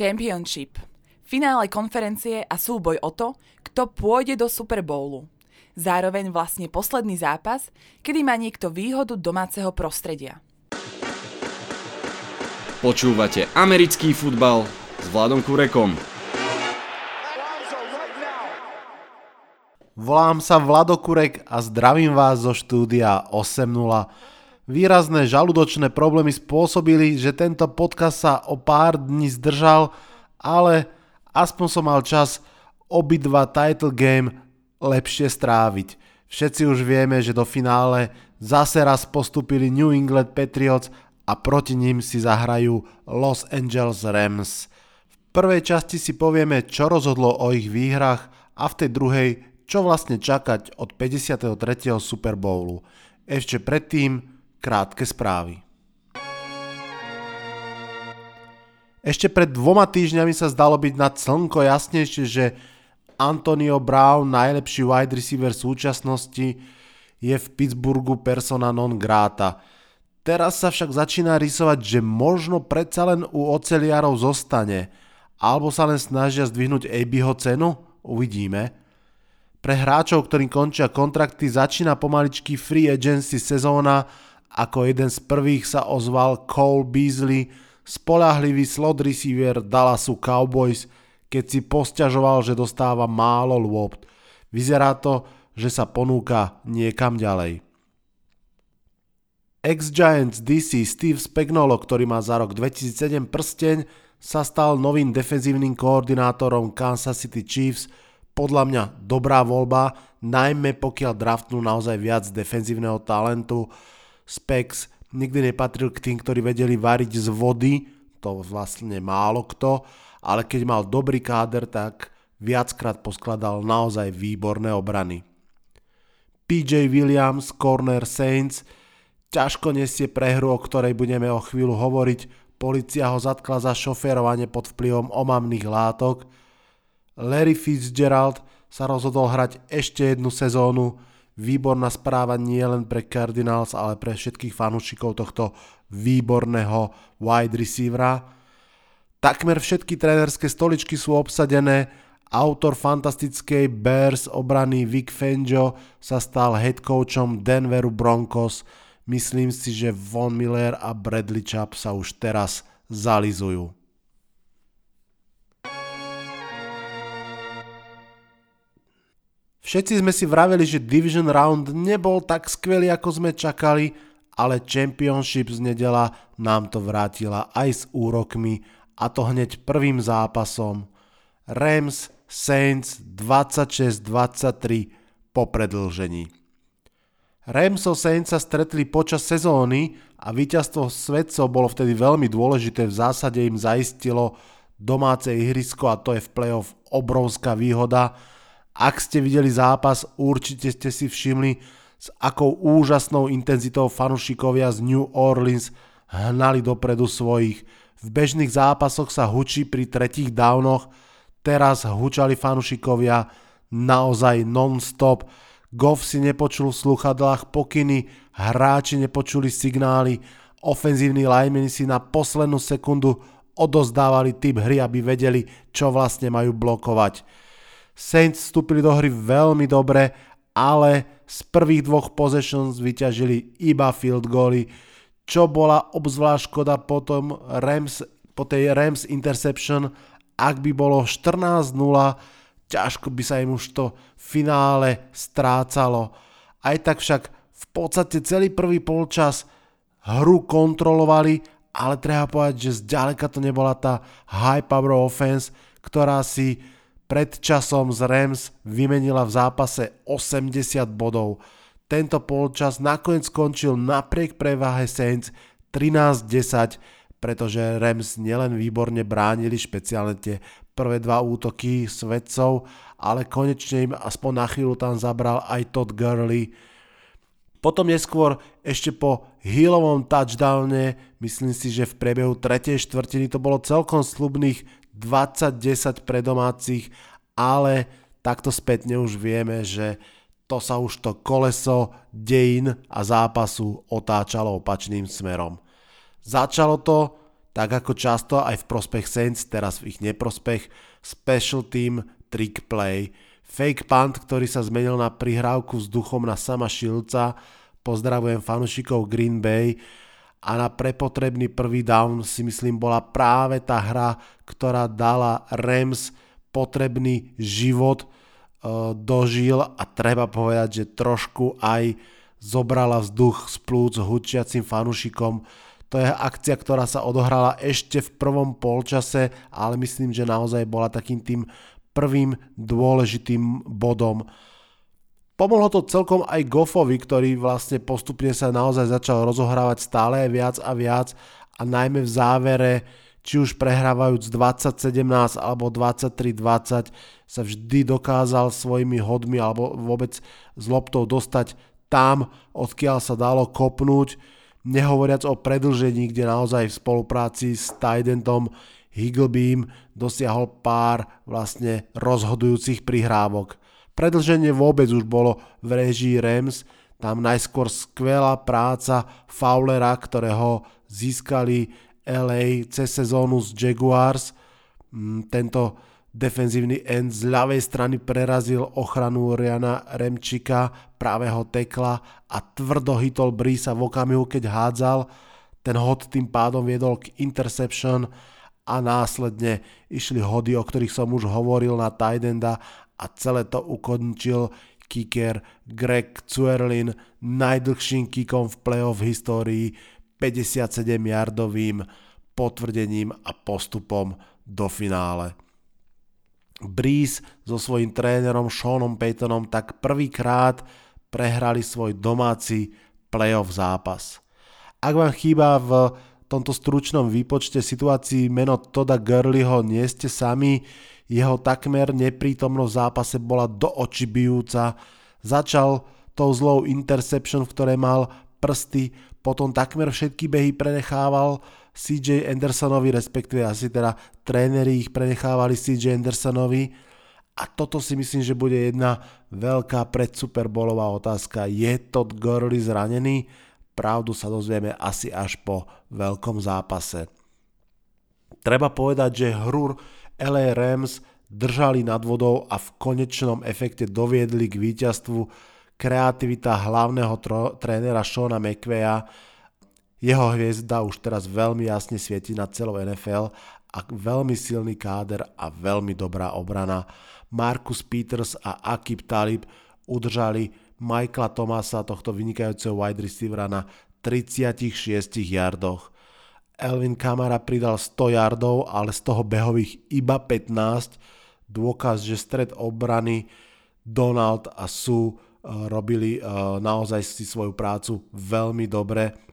Championship. Finále konferencie a súboj o to, kto pôjde do Super Bowlu. Zároveň vlastne posledný zápas, kedy má niekto výhodu domáceho prostredia. Počúvate americký futbal s Vladom Kurekom. Volám sa Vlado Kurek a zdravím vás zo štúdia 8.0. Výrazné žalúdočné problémy spôsobili, že tento podcast sa o pár dní zdržal, ale aspoň som mal čas obidva title game lepšie stráviť. Všetci už vieme, že do finále zase raz postupili New England Patriots a proti ním si zahrajú Los Angeles Rams. V prvej časti si povieme, čo rozhodlo o ich výhrach a v tej druhej, čo vlastne čakať od 53. Super Bowlu. Ešte predtým krátke správy. Ešte pred dvoma týždňami sa zdalo byť nad slnko jasnejšie, že Antonio Brown, najlepší wide receiver súčasnosti, je v Pittsburghu persona non grata. Teraz sa však začína rysovať, že možno predsa len u oceliarov zostane, alebo sa len snažia zdvihnúť ABho cenu? Uvidíme. Pre hráčov, ktorým končia kontrakty, začína pomaličky free agency sezóna ako jeden z prvých sa ozval Cole Beasley, spolahlivý slot receiver Dallasu Cowboys, keď si posťažoval, že dostáva málo lôpt. Vyzerá to, že sa ponúka niekam ďalej. Ex-Giants DC Steve Spagnolo, ktorý má za rok 2007 prsteň, sa stal novým defenzívnym koordinátorom Kansas City Chiefs. Podľa mňa dobrá voľba, najmä pokiaľ draftnú naozaj viac defenzívneho talentu. Spex nikdy nepatril k tým, ktorí vedeli variť z vody, to vlastne málo kto, ale keď mal dobrý káder, tak viackrát poskladal naozaj výborné obrany. PJ Williams, corner Saints, ťažko nesie prehru, o ktorej budeme o chvíľu hovoriť, policia ho zatkla za šoférovanie pod vplyvom omamných látok. Larry Fitzgerald sa rozhodol hrať ešte jednu sezónu, výborná správa nie len pre Cardinals, ale pre všetkých fanúšikov tohto výborného wide receivera. Takmer všetky trénerské stoličky sú obsadené, autor fantastickej Bears obrany Vic Fangio sa stal head coachom Denveru Broncos. Myslím si, že Von Miller a Bradley Chubb sa už teraz zalizujú. Všetci sme si vraveli, že Division Round nebol tak skvelý, ako sme čakali, ale Championship z nedela nám to vrátila aj s úrokmi a to hneď prvým zápasom. Rams Saints 26-23 po predlžení. Ramsov Saints sa stretli počas sezóny a víťazstvo svedcov bolo vtedy veľmi dôležité, v zásade im zaistilo domáce ihrisko a to je v playoff obrovská výhoda, ak ste videli zápas, určite ste si všimli, s akou úžasnou intenzitou fanušikovia z New Orleans hnali dopredu svojich. V bežných zápasoch sa hučí pri tretích downoch, teraz hučali fanušikovia naozaj non-stop. Goff si nepočul v sluchadlách pokyny, hráči nepočuli signály, ofenzívni linemeni si na poslednú sekundu odozdávali typ hry, aby vedeli, čo vlastne majú blokovať. Saints vstúpili do hry veľmi dobre, ale z prvých dvoch possessions vyťažili iba field goally, čo bola obzvlášť škoda potom Rams, po tej Rams interception, ak by bolo 14-0, ťažko by sa im už to finále strácalo. Aj tak však v podstate celý prvý polčas hru kontrolovali, ale treba povedať, že zďaleka to nebola tá high power offense, ktorá si pred časom z Rams vymenila v zápase 80 bodov. Tento polčas nakoniec skončil napriek preváhe Saints 13-10, pretože Rams nielen výborne bránili špeciálne tie prvé dva útoky svedcov, ale konečne im aspoň na chvíľu tam zabral aj Todd Gurley. Potom neskôr ešte po Hillovom touchdowne, myslím si, že v priebehu 3. štvrtiny to bolo celkom slubných 20-10 pre domácich, ale takto spätne už vieme, že to sa už to koleso dejín a zápasu otáčalo opačným smerom. Začalo to tak ako často aj v prospech Saints, teraz v ich neprospech, special team, trick play, fake punt, ktorý sa zmenil na prihrávku s duchom na sama Šilca, pozdravujem fanúšikov Green Bay a na prepotrebný prvý down si myslím bola práve tá hra, ktorá dala Rams potrebný život, uh, dožil a treba povedať, že trošku aj zobrala vzduch z plúc hučiacim fanúšikom, to je akcia, ktorá sa odohrala ešte v prvom polčase, ale myslím, že naozaj bola takým tým prvým dôležitým bodom. Pomohlo to celkom aj Goffovi, ktorý vlastne postupne sa naozaj začal rozohrávať stále viac a viac a najmä v závere, či už prehrávajúc 20-17 alebo 23-20, sa vždy dokázal svojimi hodmi alebo vôbec s loptou dostať tam, odkiaľ sa dalo kopnúť nehovoriac o predlžení, kde naozaj v spolupráci s Tidentom Higglebeam dosiahol pár vlastne rozhodujúcich prihrávok. Predlženie vôbec už bolo v režii Rams, tam najskôr skvelá práca Fowlera, ktorého získali LA cez sezónu z Jaguars. Mm, tento defenzívny end z ľavej strany prerazil ochranu Riana Remčika, pravého tekla a tvrdo hitol Brisa v okamihu, keď hádzal. Ten hod tým pádom viedol k interception a následne išli hody, o ktorých som už hovoril na Tidenda a celé to ukončil kicker Greg Zuerlin najdlhším kickom v playoff histórii 57-yardovým potvrdením a postupom do finále. Breeze so svojím trénerom Seanom Paytonom tak prvýkrát prehrali svoj domáci playoff zápas. Ak vám chýba v tomto stručnom výpočte situácií meno Toda Gurleyho, nie ste sami, jeho takmer neprítomnosť v zápase bola do očí bijúca. Začal tou zlou interception, v ktorej mal prsty, potom takmer všetky behy prenechával CJ Andersonovi, respektíve asi teda tréneri ich prenechávali CJ Andersonovi a toto si myslím, že bude jedna veľká predsuperbolová otázka. Je Todd Gurley zranený? Pravdu sa dozvieme asi až po veľkom zápase. Treba povedať, že hru LA Rams držali nad vodou a v konečnom efekte doviedli k víťazstvu kreativita hlavného tro- trénera Shona McVeya, jeho hviezda už teraz veľmi jasne svieti na celou NFL a veľmi silný káder a veľmi dobrá obrana. Marcus Peters a Akib Talib udržali Michaela Thomasa, tohto vynikajúceho wide receivera na 36 yardoch. Elvin Kamara pridal 100 yardov, ale z toho behových iba 15. Dôkaz, že stred obrany Donald a Sue eh, robili eh, naozaj si svoju prácu veľmi dobre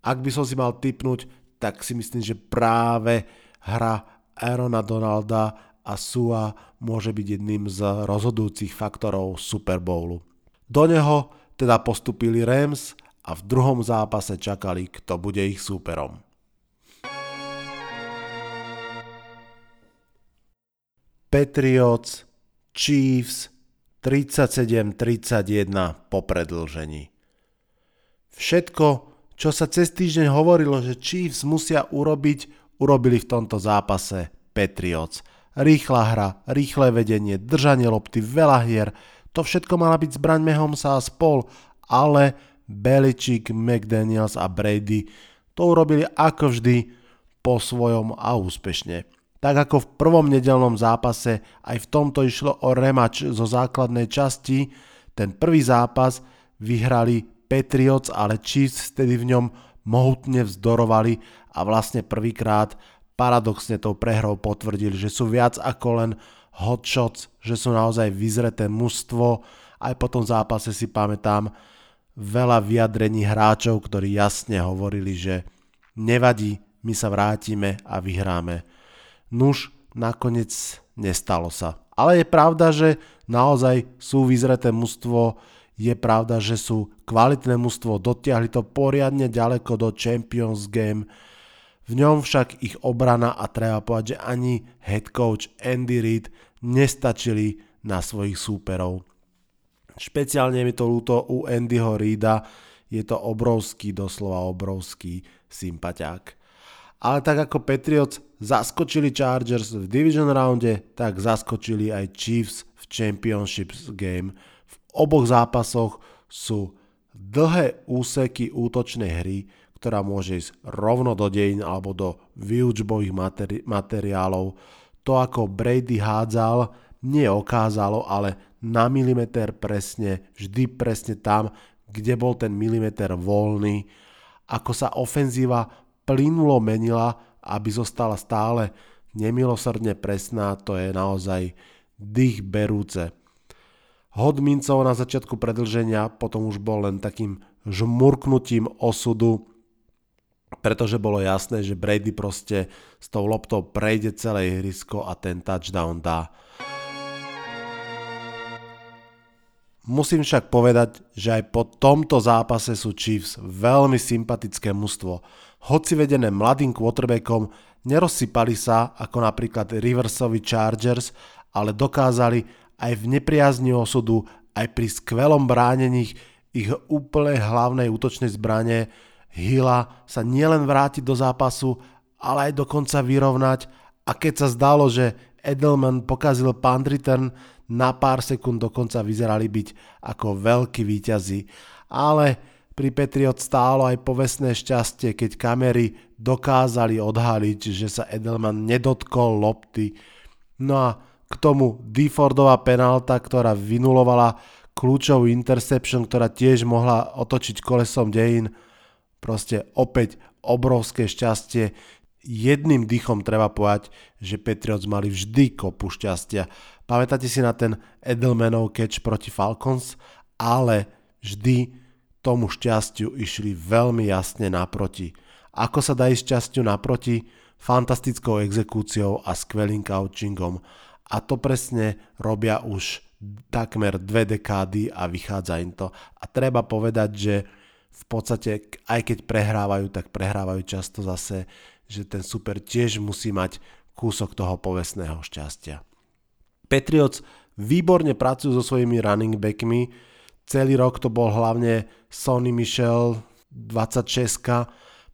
ak by som si mal typnúť, tak si myslím, že práve hra Aarona Donalda a Sua môže byť jedným z rozhodujúcich faktorov Super Bowlu. Do neho teda postupili Rams a v druhom zápase čakali, kto bude ich súperom. Patriots, Chiefs 37-31 po predlžení. Všetko, čo sa cez týždeň hovorilo, že Chiefs musia urobiť, urobili v tomto zápase Patriots. Rýchla hra, rýchle vedenie, držanie lopty, veľa hier, to všetko mala byť zbraň Mahomesa a spol, ale Belichick, McDaniels a Brady to urobili ako vždy po svojom a úspešne. Tak ako v prvom nedelnom zápase, aj v tomto išlo o remač zo základnej časti. Ten prvý zápas vyhrali Patriots, ale Chiefs vtedy v ňom mohutne vzdorovali a vlastne prvýkrát paradoxne tou prehrou potvrdili, že sú viac ako len hotshots, že sú naozaj vyzreté mužstvo. Aj po tom zápase si pamätám veľa vyjadrení hráčov, ktorí jasne hovorili, že nevadí, my sa vrátime a vyhráme. Nuž, nakoniec nestalo sa. Ale je pravda, že naozaj sú vyzreté mužstvo, je pravda, že sú kvalitné mužstvo, dotiahli to poriadne ďaleko do Champions Game. V ňom však ich obrana a treba povedať, že ani head coach Andy Reid nestačili na svojich súperov. Špeciálne mi to ľúto u Andyho Reida, je to obrovský, doslova obrovský sympatiák. Ale tak ako Patriots zaskočili Chargers v Division rounde, tak zaskočili aj Chiefs v Championships game. V oboch zápasoch sú dlhé úseky útočnej hry, ktorá môže ísť rovno do dejín alebo do výučbových materi- materiálov. To, ako Brady hádzal, neokázalo, ale na milimeter presne, vždy presne tam, kde bol ten milimeter voľný, ako sa ofenzíva plynulo menila, aby zostala stále nemilosrdne presná, to je naozaj dých berúce. Hod mincov na začiatku predlženia potom už bol len takým žmurknutím osudu, pretože bolo jasné, že Brady proste s tou loptou prejde celé ihrisko a ten touchdown dá. Musím však povedať, že aj po tomto zápase sú Chiefs veľmi sympatické mužstvo. Hoci vedené mladým quarterbackom, nerozsypali sa ako napríklad Riversovi Chargers, ale dokázali aj v nepriazni osudu, aj pri skvelom bránení ich úplne hlavnej útočnej zbrane Hila sa nielen vrátiť do zápasu, ale aj dokonca vyrovnať a keď sa zdalo, že Edelman pokazil punt return, na pár sekúnd dokonca vyzerali byť ako veľkí výťazí. Ale pri Patriot stálo aj povestné šťastie, keď kamery dokázali odhaliť, že sa Edelman nedotkol lopty. No a k tomu Defordová penálta, ktorá vynulovala kľúčovú interception, ktorá tiež mohla otočiť kolesom dejín, Proste opäť obrovské šťastie. Jedným dýchom treba povedať, že Patriots mali vždy kopu šťastia. Pamätáte si na ten Edelmanov catch proti Falcons? Ale vždy tomu šťastiu išli veľmi jasne naproti. Ako sa dá ísť šťastiu naproti? Fantastickou exekúciou a skvelým coachingom. A to presne robia už takmer dve dekády a vychádza im to. A treba povedať, že v podstate, aj keď prehrávajú, tak prehrávajú často zase, že ten super tiež musí mať kúsok toho povestného šťastia. Patriots výborne pracujú so svojimi running backmi, celý rok to bol hlavne Sonny Michel 26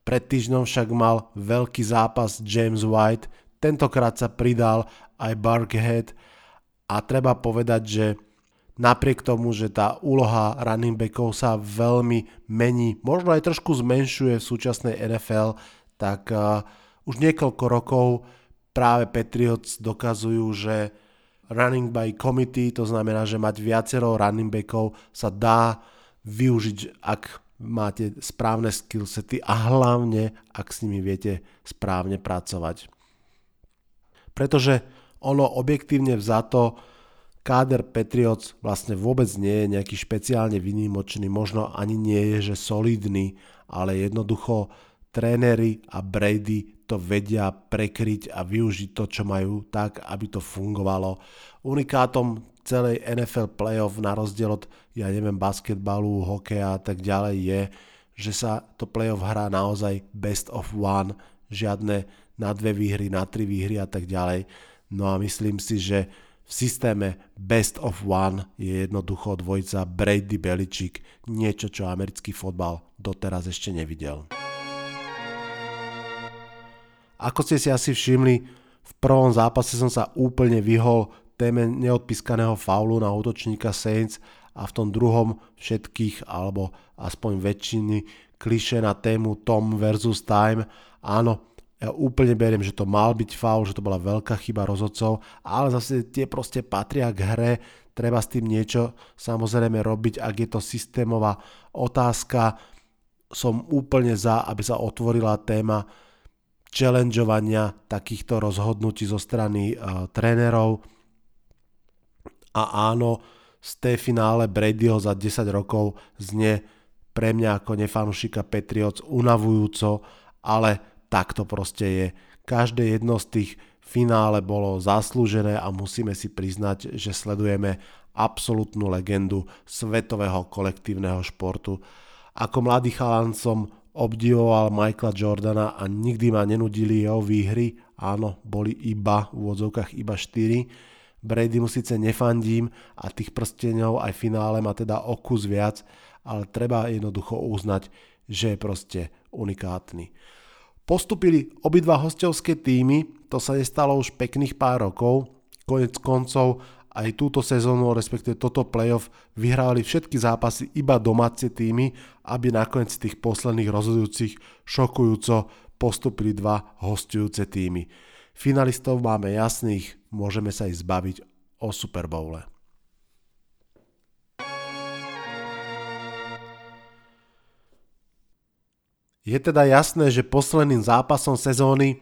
pred týždňom však mal veľký zápas James White, tentokrát sa pridal aj Barkhead. A treba povedať, že napriek tomu, že tá úloha running backov sa veľmi mení, možno aj trošku zmenšuje v súčasnej NFL, tak uh, už niekoľko rokov práve Patriots dokazujú, že running by committee, to znamená, že mať viacero running backov sa dá využiť, ak máte správne skillsety a hlavne, ak s nimi viete správne pracovať. Pretože ono objektívne vzato káder Patriots vlastne vôbec nie je nejaký špeciálne vynimočný, možno ani nie je, že solidný, ale jednoducho tréneri a Brady to vedia prekryť a využiť to, čo majú tak, aby to fungovalo. Unikátom celej NFL playoff na rozdiel od, ja neviem, basketbalu, hokeja a tak ďalej je, že sa to playoff hrá naozaj best of one, žiadne na dve výhry, na tri výhry a tak ďalej. No a myslím si, že v systéme Best of One je jednoducho dvojica Brady Belichick, niečo, čo americký fotbal doteraz ešte nevidel. Ako ste si asi všimli, v prvom zápase som sa úplne vyhol téme neodpískaného faulu na útočníka Saints a v tom druhom všetkých, alebo aspoň väčšiny kliše na tému Tom versus Time. Áno, ja úplne beriem, že to mal byť faul, že to bola veľká chyba rozhodcov, ale zase tie proste patria k hre, treba s tým niečo samozrejme robiť, ak je to systémová otázka. Som úplne za, aby sa otvorila téma challengeovania takýchto rozhodnutí zo strany uh, trénerov. A áno, z té finále Bradyho za 10 rokov znie pre mňa ako nefanušika Patriots unavujúco, ale tak to proste je. Každé jedno z tých finále bolo zaslúžené a musíme si priznať, že sledujeme absolútnu legendu svetového kolektívneho športu. Ako mladý chalan som obdivoval Michaela Jordana a nikdy ma nenudili jeho výhry. Áno, boli iba v úvodzovkách iba 4. Brady mu síce nefandím a tých prstenov aj finále má teda o kus viac, ale treba jednoducho uznať, že je proste unikátny. Postupili obidva hostovské týmy, to sa nestalo už pekných pár rokov, konec koncov aj túto sezónu, respektíve toto playoff, vyhrávali všetky zápasy iba domáce týmy, aby nakoniec tých posledných rozhodujúcich šokujúco postupili dva hostujúce týmy. Finalistov máme jasných, môžeme sa ich zbaviť o Super Bowle. Je teda jasné, že posledným zápasom sezóny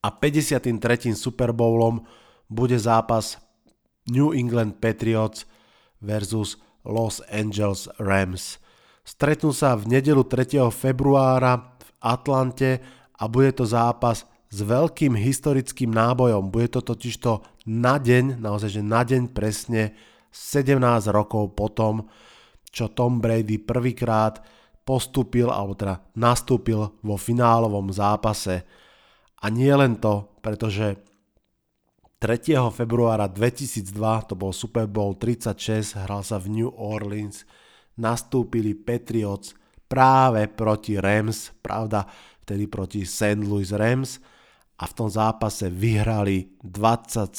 a 53. Super Bowlom bude zápas New England Patriots versus Los Angeles Rams. Stretnú sa v nedelu 3. februára v Atlante a bude to zápas s veľkým historickým nábojom. Bude to totižto na deň, naozaj že na deň presne 17 rokov potom, čo Tom Brady prvýkrát postúpil alebo teda nastúpil vo finálovom zápase. A nie len to, pretože 3. februára 2002, to bol Super Bowl 36, hral sa v New Orleans, nastúpili Patriots práve proti Rams, pravda, vtedy proti St. Louis Rams a v tom zápase vyhrali 2017.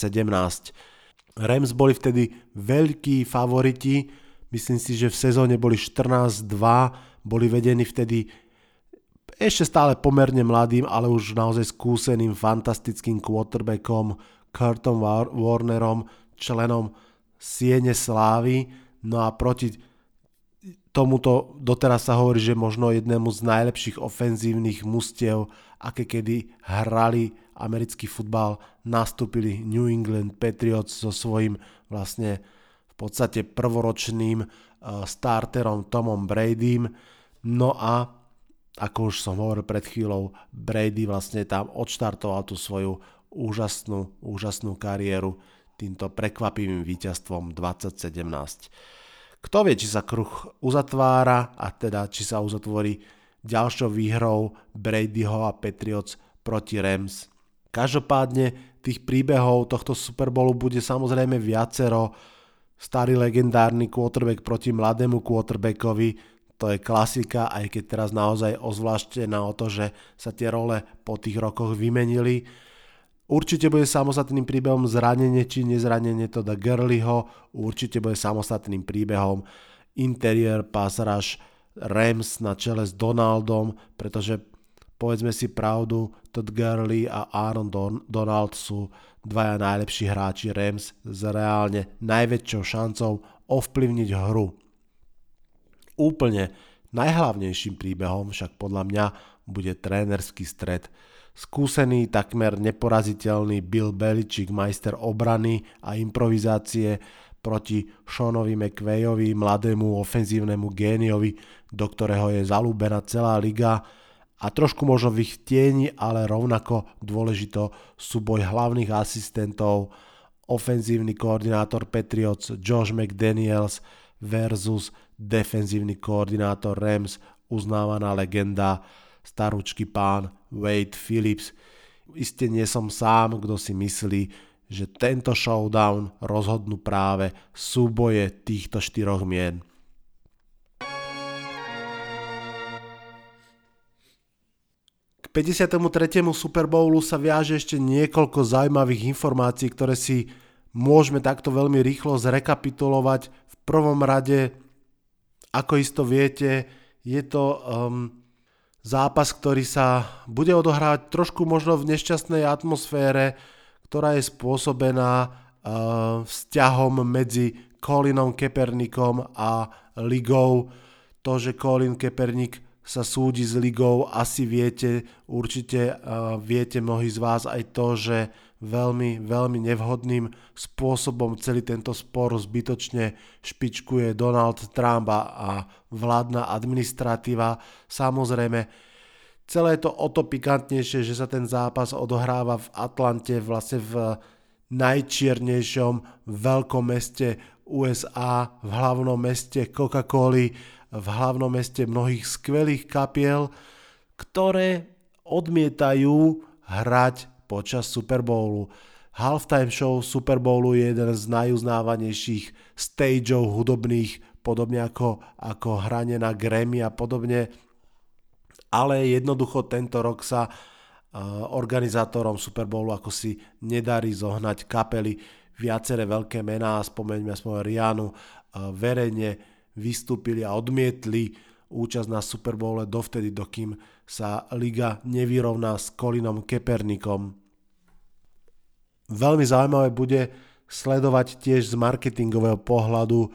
Rams boli vtedy veľkí favoriti, myslím si, že v sezóne boli 14-2, boli vedení vtedy ešte stále pomerne mladým, ale už naozaj skúseným fantastickým quarterbackom Kurtom Warnerom, členom Siene Slávy. No a proti tomuto doteraz sa hovorí, že možno jednému z najlepších ofenzívnych mustiev, aké kedy hrali americký futbal, nastúpili New England Patriots so svojím vlastne v podstate prvoročným uh, starterom Tomom Bradym No a ako už som hovoril pred chvíľou, Brady vlastne tam odštartoval tú svoju úžasnú, úžasnú kariéru týmto prekvapivým víťazstvom 2017. Kto vie, či sa kruh uzatvára a teda či sa uzatvorí ďalšou výhrou Bradyho a Patriots proti Rams. Každopádne tých príbehov tohto Super Bowlu bude samozrejme viacero. Starý legendárny quarterback proti mladému quarterbackovi, to je klasika, aj keď teraz naozaj ozvláštená o to, že sa tie role po tých rokoch vymenili. Určite bude samostatným príbehom zranenie či nezranenie Toda Gurleyho, určite bude samostatným príbehom interiér pass rush Rams na čele s Donaldom, pretože povedzme si pravdu, Todd Gurley a Aaron Don- Donald sú dvaja najlepší hráči Rams s reálne najväčšou šancou ovplyvniť hru. Úplne najhlavnejším príbehom však podľa mňa bude trénerský stred. Skúsený, takmer neporaziteľný Bill Belichick, majster obrany a improvizácie proti Seanovi McVeyovi, mladému ofenzívnemu géniovi, do ktorého je zalúbená celá liga a trošku možno v ich tieni, ale rovnako dôležito súboj hlavných asistentov, ofenzívny koordinátor Patriots Josh McDaniels versus defenzívny koordinátor Rams, uznávaná legenda, starúčky pán Wade Phillips. Isté nie som sám, kto si myslí, že tento showdown rozhodnú práve súboje týchto štyroch mien. K 53. Super Bowlu sa viaže ešte niekoľko zaujímavých informácií, ktoré si môžeme takto veľmi rýchlo zrekapitulovať. V prvom rade ako isto viete, je to um, zápas, ktorý sa bude odohrávať trošku možno v nešťastnej atmosfére, ktorá je spôsobená uh, vzťahom medzi Colinom Kepernikom a ligou. To, že Colin Kepernik sa súdi s ligou, asi viete, určite uh, viete mnohí z vás aj to, že veľmi, veľmi nevhodným spôsobom celý tento spor zbytočne špičkuje Donald Trump a vládna administratíva. Samozrejme, celé to o to pikantnejšie, že sa ten zápas odohráva v Atlante, vlastne v najčiernejšom veľkom meste USA, v hlavnom meste Coca-Coly, v hlavnom meste mnohých skvelých kapiel, ktoré odmietajú hrať počas Super Bowlu. Halftime show Super Bowlu je jeden z najuznávanejších stageov hudobných, podobne ako, ako hranie na Grammy a podobne. ale jednoducho tento rok sa organizátorom Super Bowlu ako si nedarí zohnať kapely. Viaceré veľké mená, spomeňme aspoň Rianu, verejne vystúpili a odmietli účasť na Super Bowle dovtedy, dokým sa liga nevyrovná s Kolinom Kepernikom. Veľmi zaujímavé bude sledovať tiež z marketingového pohľadu,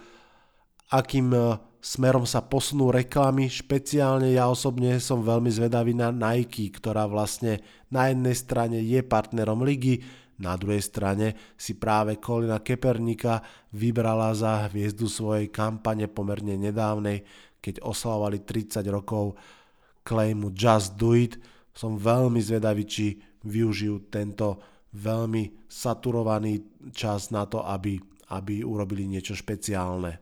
akým smerom sa posunú reklamy, špeciálne ja osobne som veľmi zvedavý na Nike, ktorá vlastne na jednej strane je partnerom ligy, na druhej strane si práve Kolina Kepernika vybrala za hviezdu svojej kampane pomerne nedávnej, keď oslavovali 30 rokov claimu Just Do It. Som veľmi zvedavý, či využijú tento veľmi saturovaný čas na to, aby, aby urobili niečo špeciálne.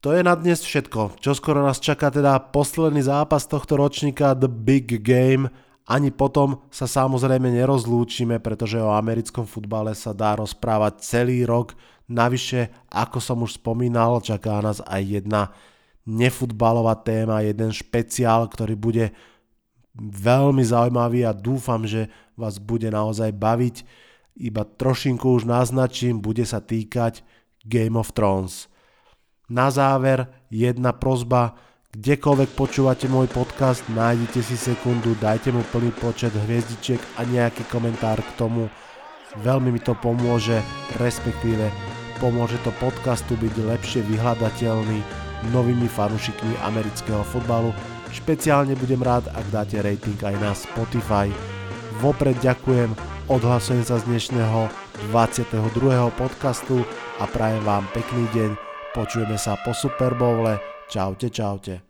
To je na dnes všetko. Čo skoro nás čaká teda posledný zápas tohto ročníka The Big Game. Ani potom sa samozrejme nerozlúčime, pretože o americkom futbale sa dá rozprávať celý rok. Navyše, ako som už spomínal, čaká nás aj jedna nefutbalová téma, jeden špeciál, ktorý bude veľmi zaujímavý a dúfam, že vás bude naozaj baviť. Iba trošinku už naznačím, bude sa týkať Game of Thrones. Na záver jedna prozba, kdekoľvek počúvate môj podcast, nájdete si sekundu, dajte mu plný počet hviezdičiek a nejaký komentár k tomu. Veľmi mi to pomôže, respektíve pomôže to podcastu byť lepšie vyhľadateľný novými fanúšikmi amerického futbalu. Špeciálne budem rád, ak dáte rating aj na Spotify. Vopred ďakujem, odhlasujem sa z dnešného 22. podcastu a prajem vám pekný deň Počujeme sa po Super Bowle. Čaute, čaute.